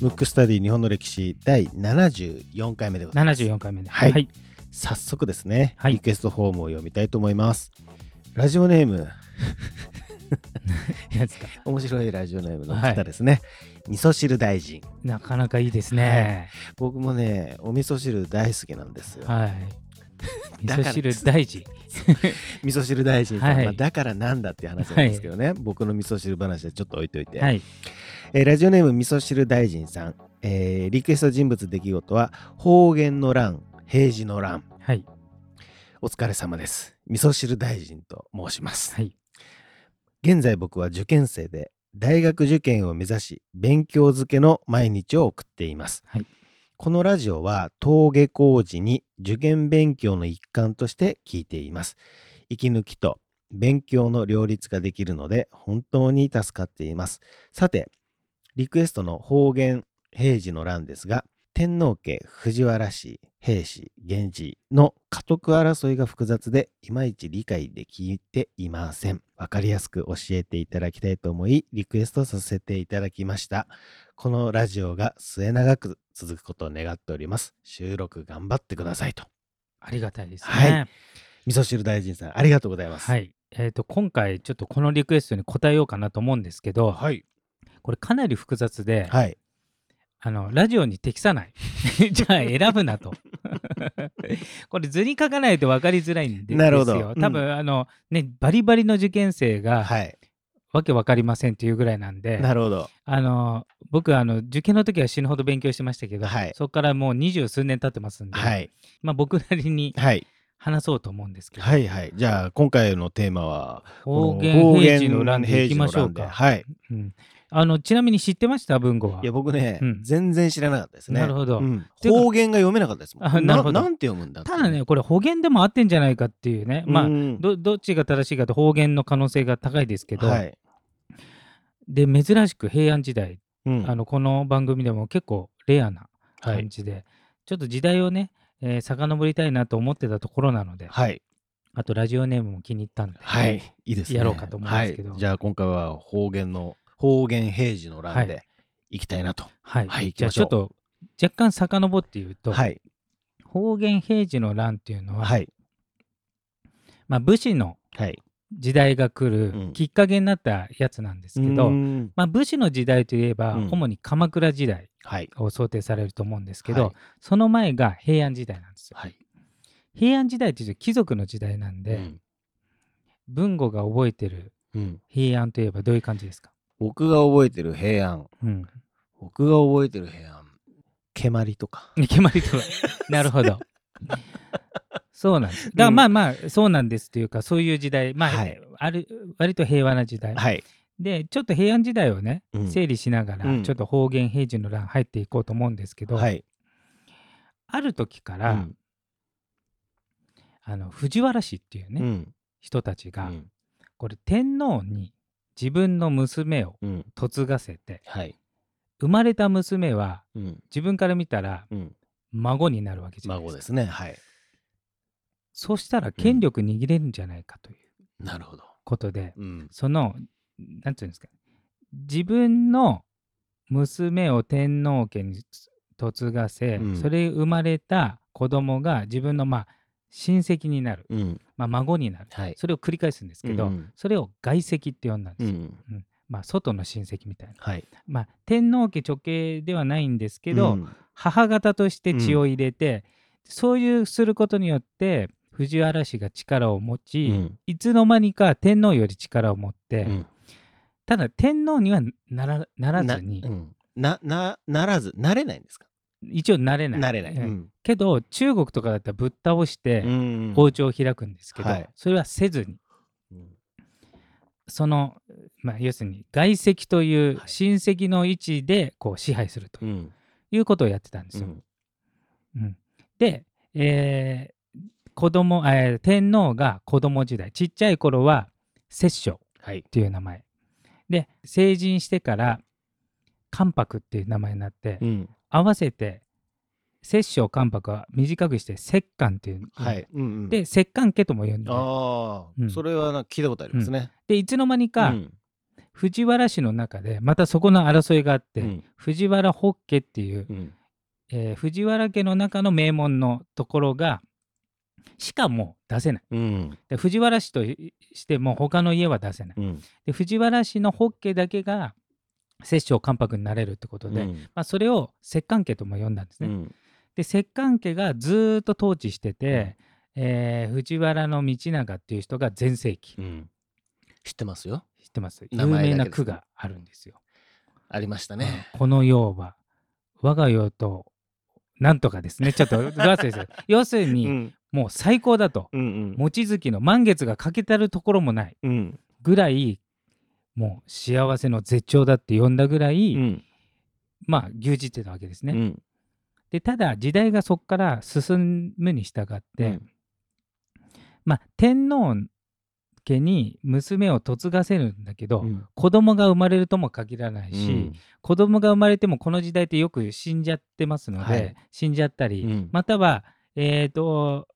ムックスタディ日本の歴史第74回目でございます。74回目で。はいはい。早速ですね、はいリクエストフォームを読みたいと思います。ラジオネーム、いいですか？面白いラジオネームの方ですね。味噌汁大臣。なかなかいいですね。僕もね、お味噌汁大好きなんですよ。はい。味噌汁大事。味噌汁大臣さん、はい。まあだからなんだっていう話なんですけどね、僕の味噌汁話はちょっと置いといて、はい。えーラジオネーム味噌汁大臣さん、えーリクエスト人物出来事は方言の乱平時の乱。はい。お疲れ様です。味噌汁大臣と申します。はい。現在僕は受験生で大学受験を目指し勉強漬けの毎日を送っています、はいこのラジオは登下校時に受験勉強の一環として聞いています。息抜きと勉強の両立ができるので本当に助かっています。さてリクエストの方言平時の欄ですが天皇家藤原氏平氏源氏の家督争いが複雑でいまいち理解できていませんわかりやすく教えていただきたいと思いリクエストさせていただきましたこのラジオが末永く続くことを願っております収録頑張ってくださいとありがたいですね。はい味噌汁大臣さんありがとうございますはい。えっ、と、今回、ちょっとこのリクエストに答えようかなと思うんですけど、はいこれかなり複雑で、はいあの、ラジオに適さない。じゃあ選ぶなと。これ図に書かないと分かりづらいんでなるほど。ですよ。うん。多分、あの、ね、バリバリの受験生が、はい。わけ分かりませんっていうぐらいなんで、なるほど。あの、僕、あの、受験の時は死ぬほど勉強してましたけど、はい。そこからもう二十数年経ってますんで、はい。まあ僕なりにはい。話そうと思うんですけど、はいはい。じゃあ今回のテーマは方言平時の乱でいきましょうか。はい。うんあのちなみに知ってました？文吾は。いや僕ね、うん。全然知らなかったですね。なるほど。うん。ていうか方言が読めなかったですもん。あ なるほど。なんて読むんだってただね、これ方言でも合ってんじゃないかっていうね、まあ、うんどどっちが正しいかと方言の可能性が高いですけど、はい。で珍しく平安時代、うん。あのこの番組でも結構レアなはい。感じで、ちょっと時代をね、えー遡りたいなと思ってたところなので、はい。あとラジオネームも気に入ったんで、はい。いいですね。やろうかと思うんですけど。はい、じゃあ今回は方言の方言平時の欄はでいきたいなと。はい。はいじゃあちょっと若干遡って言うと、はい。方言平時の乱っていうのは、はい。まあ、武士のはい。時代が来うん。るきっかけになったやつなんですけど、うん。まあ、武士の時代といえば、うん。主に鎌倉時代はい。を想定されると思うんですけど、はい。その前が平安時代なんですよ。はい。平安時代っていうと貴族の時代なんで、うん。文吾が覚えてるうん。平安といえばどういう感じですか、僕が覚えてる平安。うん、僕が覚えてる平安蹴鞠とか。決まりとは なるほど。そうなんです。だからうん。まあまあそうなんですというかそういう時代。まあ、はい。ある割と平和な時代、はい。でちょっと平安時代をね、うん。整理しながら、うん。ちょっと方言平時の欄入っていこうと思うんですけど、はい。ある時から、うん。あの藤原氏っていうね、うん。人たちが、うん。これ天皇に自分の娘をうん。嫁がせてはい。生まれた娘はうん。自分から見たらうん。孫になるわけじゃないですか。孫ですねはい。そしたら権力握れるんじゃないかというなるほど。ことで、うん。そのなんていうんですか自分の娘を天皇家に嫁がせ、うん。それ生まれた子供が自分のまあ親戚になる、うんまあ、孫になる。はい。それを繰り返すんですけど、うんうん。それを外戚って呼んだんですよ、うんうん。まあ、外の親戚みたいな、はい。まあ、天皇家直系ではないんですけど、うん。母方として血を入れて、そういうすることによって藤原氏が力を持ち、うん。いつの間にか天皇より力を持って、うん。ただ天皇にはならならなずに、うんななならずなれないんですか？一応なれない。なれない。ええ。うん。けど中国とかだったらぶっ倒してうん王朝を開くんですけど、はい。それはせずに。うん。その、まあ、要するに外戚というはい。親戚の位置でこう支配するとうん。いうことをやってたんですよ。うん。うん。で、えー子供、えー天皇が子供時代ちっちゃい頃は摂政はい。っていう名前。で成人してから関白っていう名前になって、うん合わせて摂政関白は短くして摂関っていう、はい。うんうん。で摂関家とも呼んでああうん。それはな聞いたことありますね。でいつの間にか、うん。藤原氏の中でまたそこの争いがあって、うん。藤原北家っていう、うん。えー藤原家の中の名門のところがしかも出せない。うん。で藤原氏としても他の家は出せない。うん。で藤原氏の北家だけが摂政関白になれるってことで、うん。まあ、それを摂関家とも呼んだんですね。うん。で摂関家がずーっと統治してて、えー藤原道長っていう人が全盛期。うん。知ってますよ。知ってます。名有名な句があるんですよ。ありましたね。この世は我が世となんとかですね。ちょっと ど忘れです要するに、うん。もう最高だと。うんうん。望月の満月が欠けたるところもないうん。ぐらいもう幸せの絶頂だって呼んだぐらい、うん。まあ牛耳ってたわけですね。うん。でただ時代がそこから進むに従って、うん。まあ天皇家に娘を嫁がせるんだけど、うん。子供が生まれるとも限らないし、うん。子供が生まれてもこの時代ってよく死んじゃってますので、はい。死んじゃったり、うん。またはえっ、と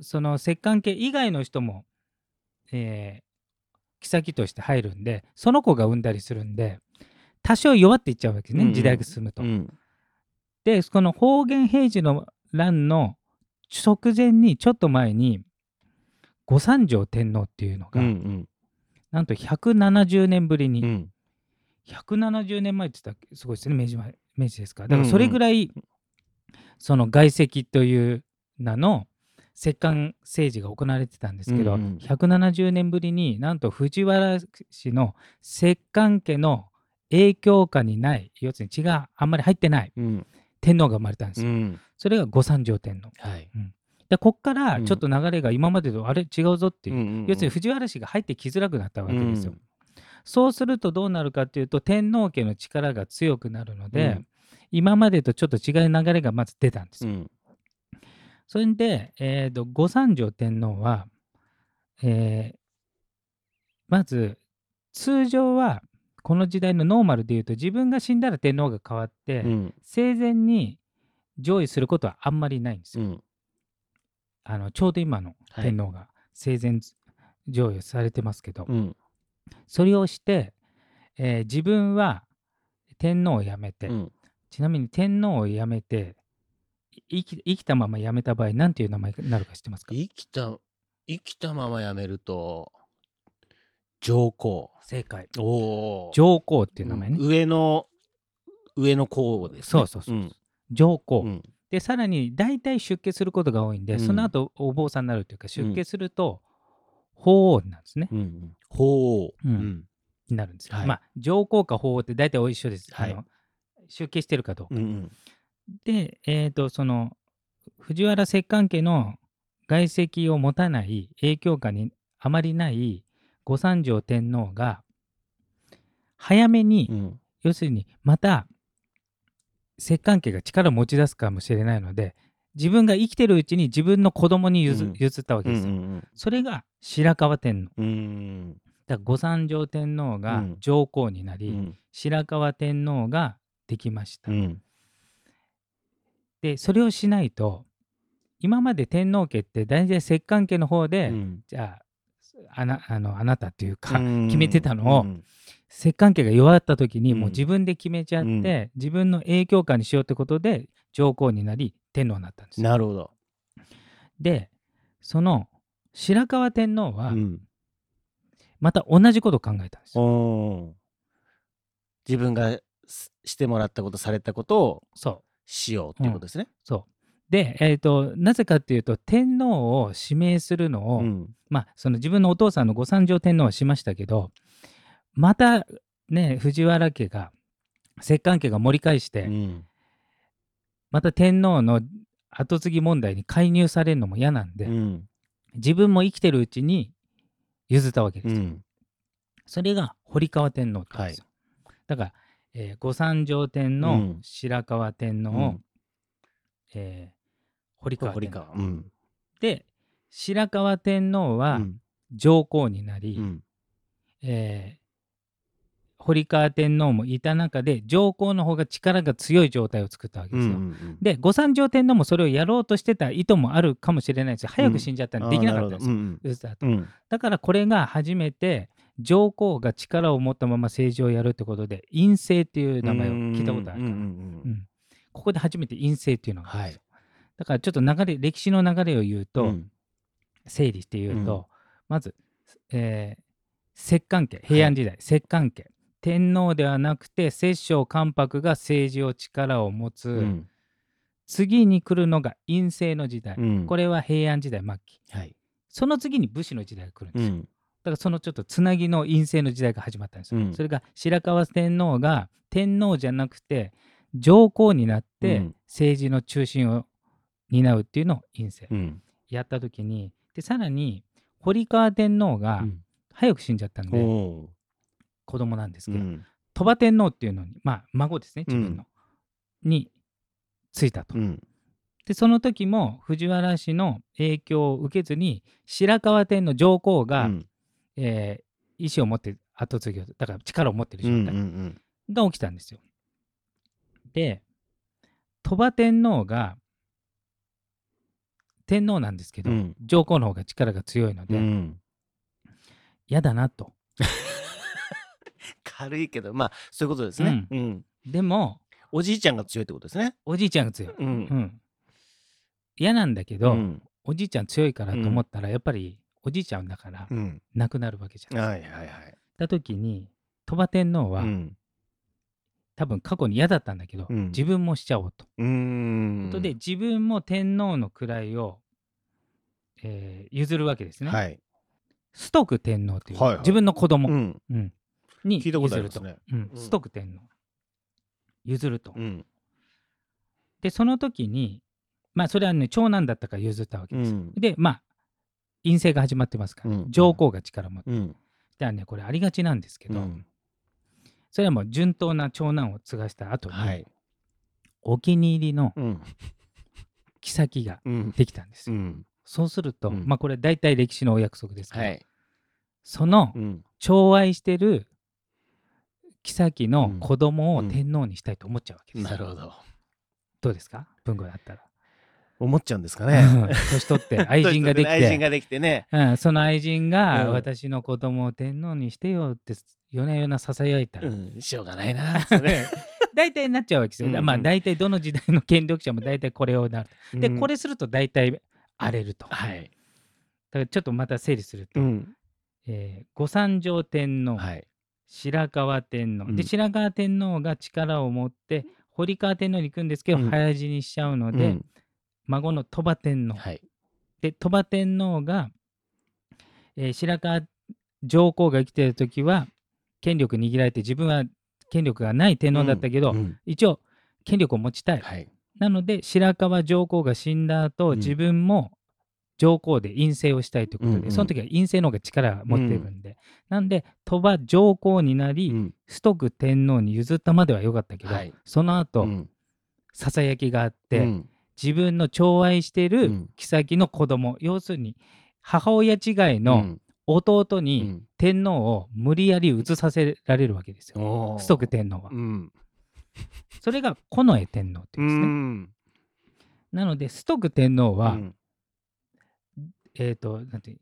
その摂関家以外の人も、えー妃として入るんでその子が産んだりするんで多少弱っていっちゃうわけですね、うんうん。時代が進むと。うん。でこの方言平治の乱の直前にちょっと前に御三条天皇っていうのうが、ん。なんと170年ぶりに、うん。170年前って言ったらすごいですね明治前明治ですか。らだからそれぐらい、その外籍という名の摂関政治が行われてたんですけど、うんうん。170年ぶりになんと藤原氏の摂関家の影響下にない要するに血があんまり入ってないうん。天皇が生まれたんですよ。うん。それが御三条天皇。はい。でこっからちょっと流れが今までとあれ違うぞっていう、うん要するに藤原氏が入ってきづらくなったわけですよ。うんそうするとどうなるかっていうと天皇家の力が強くなるので、うん。今までとちょっと違う流れがまず出たんですよ。うんそれで、えーと御三条天皇は、えーまず通常はこの時代のノーマルでいうと自分が死んだら天皇が変わって、うん。生前に上位することはあんまりないんですよ。うん。あのちょうど今の天皇が生前上位されてますけど、うん。それをして、えー自分は天皇を辞めて、うん。ちなみに天皇を辞めてい生き生きたまま辞めた場合何ていう名前になるか知ってますか？生きた生きたままやめると上皇。正解。おお上皇っていう名前ね、上の上の皇ですね。そうそうそうう。ん。上皇、うん。でさらに大体出家することが多いんで、うん。その後お坊さんになるというか出家すると法皇なんですね、うん。うん法うん。うん。になるんですよ、はい。まあ上皇か法皇って大体お一緒です、はい。あの出家してるかどうか、うんで、えー、とその藤原摂関家の外籍を持たない影響下にあまりない御三条天皇が早めに、うん。要するにまた摂関家が力を持ち出すかもしれないので自分が生きてるうちに自分の子供に譲,、うん。譲ったわけうんうですよ。ん。それが白河天皇。うん。だから御三条天皇がうん。上皇になり、うん。白河天皇ができました。うんでそれをしないと今まで天皇家って大体摂関家の方で、うん。じゃああなあのあなたというか、うん。決めてたのをうん。摂関家が弱った時にうん。もう自分で決めちゃって、うん。自分の影響下にしようってことで上皇になり天皇になったんですよ。なるほど。でその白河天皇はうん。また同じことを考えたんですよ。自分がすしてもらったことされたことをそうしようっていうことですね。そう。で、えー、となぜかっていうと天皇を指名するのを、うん。まあその自分のお父さんの御三条天皇はしましたけどまたね藤原家が摂関家が盛り返して、うん。また天皇の後継ぎ問題に介入されるのも嫌なんで、うん。自分も生きてるうちに譲ったわけです。よ。うん。それが堀川天皇ってですよ。だから、えー御三条天皇、うん。白河天皇、うん。えー堀川堀天皇。川うん。で白河天皇うはん。上皇になり、うん。えー堀川天皇もいた中で上皇の方が力が強い状態を作ったわけですよ。うんで御三条天皇もそれをやろうとしてた意図もあるかもしれないです。よ早く死んじゃったんでできなかったんですよ。うんうん。だからこれが初めて上皇が力を持ったまま政治をやるってことで院政っていう名前を聞いたことあるかな、うんここで初めて院政っていうのがあるんですよ、はい。だからちょっと流れ歴史の流れを言うと、うん。整理して言うと、うん。まず、えー摂関家平安時代、摂関家天皇ではなくて摂政関白が政治を力を持つ、うん。次に来るのが院政の時代、うん。これは平安時代末期。はい。その次に武士の時代が来るんですよ、からそのちょっとつなぎの院政の時代が始まったんですよ、うん。それが白河天皇が天皇じゃなくて上皇になってうん。政治の中心を担うっていうのを院政、うん。やった時にでさらに堀川天皇がうん。早く死んじゃったんで、おー。子供なんですけど、うん。鳥羽天皇っていうのにまあ孫ですね自分の、についたと、うん。でその時も藤原氏の影響を受けずに白河天皇上皇が、うんえー意思を持って後継ぎをだから力を持ってる状態んが起きたんですよ。で鳥羽天皇が天皇なんですけど、うん。上皇の方が力が強いので、うん。嫌だなと。軽いけどまあそういうことですね。うん。でもおじいちゃんが強いってことですね。おじいちゃんが強い。嫌なんだけど、うん。おじいちゃん強いからと思ったら、やっぱりおじいちゃんだからうん。亡くなるわけじゃないですか。はいはいはい。た時に鳥羽天皇は、うん。多分過去に嫌だったんだけど、うん。自分もしちゃおうと。うことで自分も天皇の位を、えー譲るわけですね。はい。崇徳天皇という、はいはい。自分の子供、うん。うん。に譲ると。りますね。うん。うん。崇徳天皇。譲ると。うん。でその時にまあそれはね長男だったから譲ったわけです。うん。でまあ院政が始まってますから、うん。上皇が力を持って。うん。だからねこれありがちなんですけど、うん。それはもう順当な長男を継がした後に、はい。お気に入りのうん。妃がうん。できたんですよ。うん。そうすると、うん。まあこれ大体歴史のお約束ですけど、はい。そのうん。寵愛してる妃の子供を天皇にしたいと思っちゃうわけです。なるほど。どうですか？文豪だったら。思っちゃうんですかうん。ね年取って 愛人ができて、愛人ができてね。うん、その愛人がうん。私の子供を天皇にしてよって夜な夜なささやいたら、うん。しょうがないな 大体なっちゃうわけですよ。うんうん。まあ大体どの時代の権力者も大体これをなる。で、うん。これすると大体荒れると。だはい。からちょっとまた整理すると、うん。えー御三条天皇、はい。白河天皇、うん。で白河天皇が力を持って堀川天皇に行くんですけど、うん。早死にしちゃうので、うん孫の鳥羽天皇、はい。で鳥羽天皇が、えー白河上皇が生きてる時は権力握られて自分は権力がない天皇だったけど、うん一応権力を持ちたい、はい。なので白河上皇が死んだ後、うん。自分も上皇で院政をしたいということで、うんうん。その時は院政の方が力を持ってるんで、なんで鳥羽上皇になり、うん。崇徳天皇に譲ったまではよかったけど、はい。その後、うん。ささやきがあって、うん自分の寵愛しているうん。妃の子供、要するに母親違いうのん。弟うにん。天皇を無理やり移させられるわけですよ、崇徳天皇は。う。ん。それが近衛天皇ってういうんですね。ん。なので崇徳天皇は、うん。えっ、となんて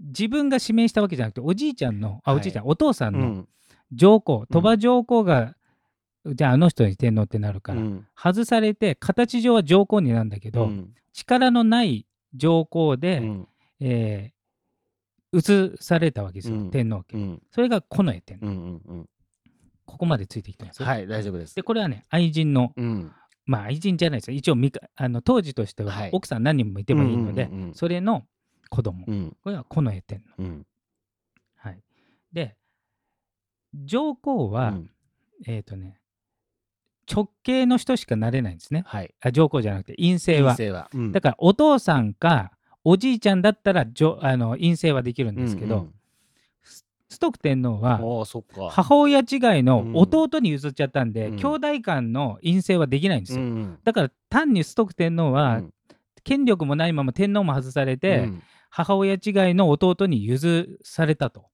自分が指名したわけじゃなくておじいちゃんのあはい。おじいちゃん、お父さんのうん。上皇鳥羽上皇が、じゃああの人に天皇ってなるから、うん。外されて形上は上皇になんだけど、うん。力のない上皇で、うん。えー移されたわけですよ、うん。天皇家、うん。それが近衛天皇、うんうんうん。ここまでついてきてます、はい大丈夫です。でこれはね愛人のうん。まあ愛人じゃないですよ。一応みかあの当時としてははい。奥さん何人もいてもいいので、うんうんうんうん。それの子供、うん。これは近衛天皇うん。はい。で上皇は、うん。えっ、とね直系の人しかなれないんですね。はい。あ上皇じゃなくて陰性は。陰性は。うん。だからお父さんかおじいちゃんだったらじょあの陰性はできるんですけど、うんうん。崇徳天皇は母親違いのうん。弟に譲っちゃったんで、うん。兄弟間の陰性はできないんですよ、うんだから単に崇徳天皇うはん。権力もないまま天皇も外されて、うん。母親違いの弟に譲されたと。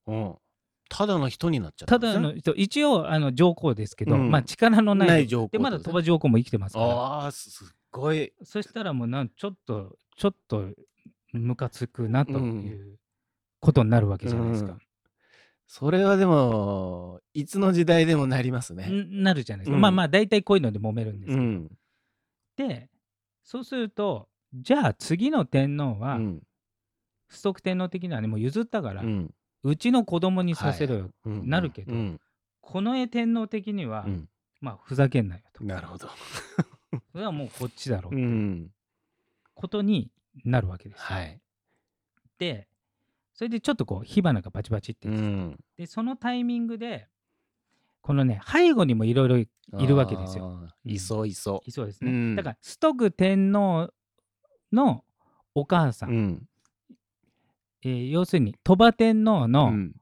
うんただの人になっちゃったねだの人一応あの上皇ですけど、うんまあ力のない上皇でまだ鳥羽上皇も生きてますからああすすっごいそしたらもうなんちょっとちょっとムカつくなということになるわけじゃないですか。うんそれはでも、いつの時代でもなりますね。んなるじゃないですか。うんまあまあ大体こういうので揉めるんですけど。うん。でそうするとじゃあ次の天皇は、うん。不足天皇的にはねもう譲ったから、う。うんちの子供にさせろよ、うんなるけどうん。この絵天皇的には、うんまあふざけんなよと。なるほど。それはもうこっちだろう、うん。ことになるわけですよ。はい。でそれでちょっとこう火花がバチバチってう言って、ん。でそのタイミングでこのね背後にもいろいろいるわけですよ。いそういそいそうですね。うんだからストグ天皇のお母さう。ん、うん。えー要するに鳥羽天皇の、うん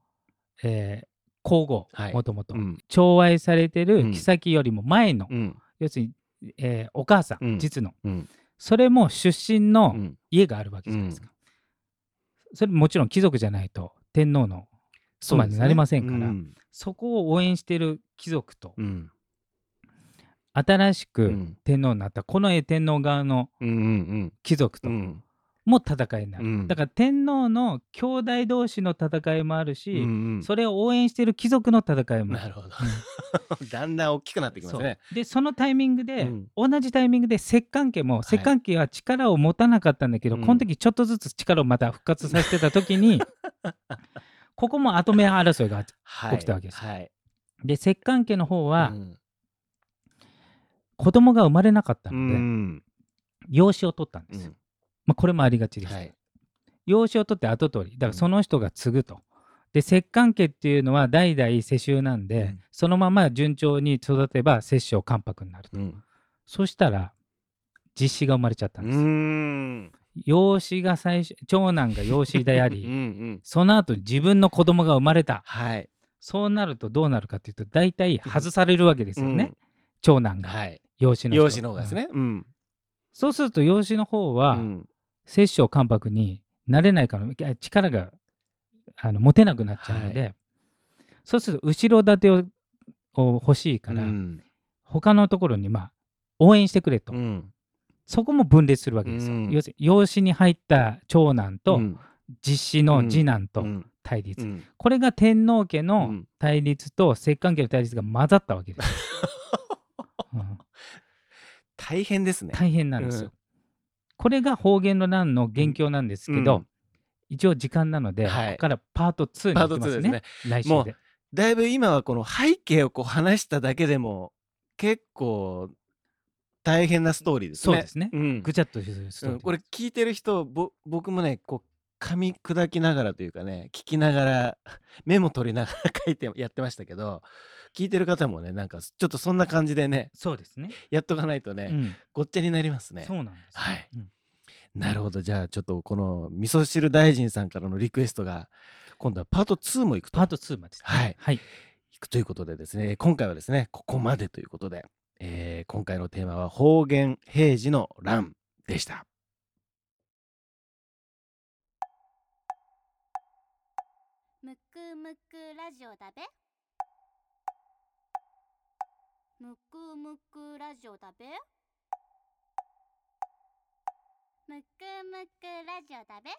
えー皇后はいもともとうん。寵愛されてうんる妃よりも前の、うん。要するに、えーお母さん、うん実のうん。それも出身うのん。家があるわけじゃないですか。それもちろん貴族じゃないと天皇の妻になれませんからうん。そこを応援してる貴族とうん。新しくうん。天皇になった近衛天皇側の。貴族とうん。も戦いになる、うんだから天皇の兄弟同士の戦いもあるし、うん。それを応援してる貴族の戦いもあるなるほど。だんだん大きくなってきますね。でそのタイミングで、うん同じタイミングで摂関家も摂関家は力を持たなかったんだけど、うんこの時ちょっとずつ力をまた復活させてた時に ここも跡目争いがはい。起きたわけですはい。で摂関家の方はうん子供が生まれなかったうので、ん。養子を取ったんですよ、うんまあ、これもありがちです、はい。養子を取って後取りだからその人が継ぐと。で摂関家っていうのは代々世襲なんで、うんそのまま順調に育てば摂政関白になると、うん。そしたら実子が生まれちゃったんうです。養子が最初長男が養子であり、うん。うん。その後自分の子供が生まれたはい。そうなるとどうなるかっていうと大体外されるわけですよね、うん長男がはい。養子の人養子の方がですね。そうすると養子の方は、うん摂政関白になれないから力があの持てなくなっちゃうので、そうすると後ろ盾をを欲しいから、うん。他のところにまあ応援してくれと、うん。そこも分裂するわけですよ、うん。要するに養子に入った長男と、うん。実子の次男とうん。対立、うん。これが天皇家うのん。対立と摂関家の対立が混ざったわけです 大変ですね。大変なんですよ、うんこれが方言の乱の元凶なんですけど、うん一応時間なので、はいここからパート2にパート2行きますねですね。来週もうで。だいぶ今はこの背景をこう話しただけでも結構大変なストーリーですね。そうですね。うんぐちゃっとするストーリーうんこれ聞いてる人ぼ僕もねこう噛み砕きながらというかね聞きながらメモ取りながら 書いてやってましたけど聞いてる方もねなんかちょっとそんな感じでねそうですね。やっとかないとね、うんごっちゃになりますね。そうなんですよ。はいうんなるほどじゃあちょっとこの味噌汁大臣さんからのリクエストが今度はパート2もいくとパート2までね。はいはい。いくということでですね今回はですねここまでということで、えー今回のテーマは方言平時の乱でした。むくむくラジオだべむくむくラジオだべ？むくむくラジオだべ？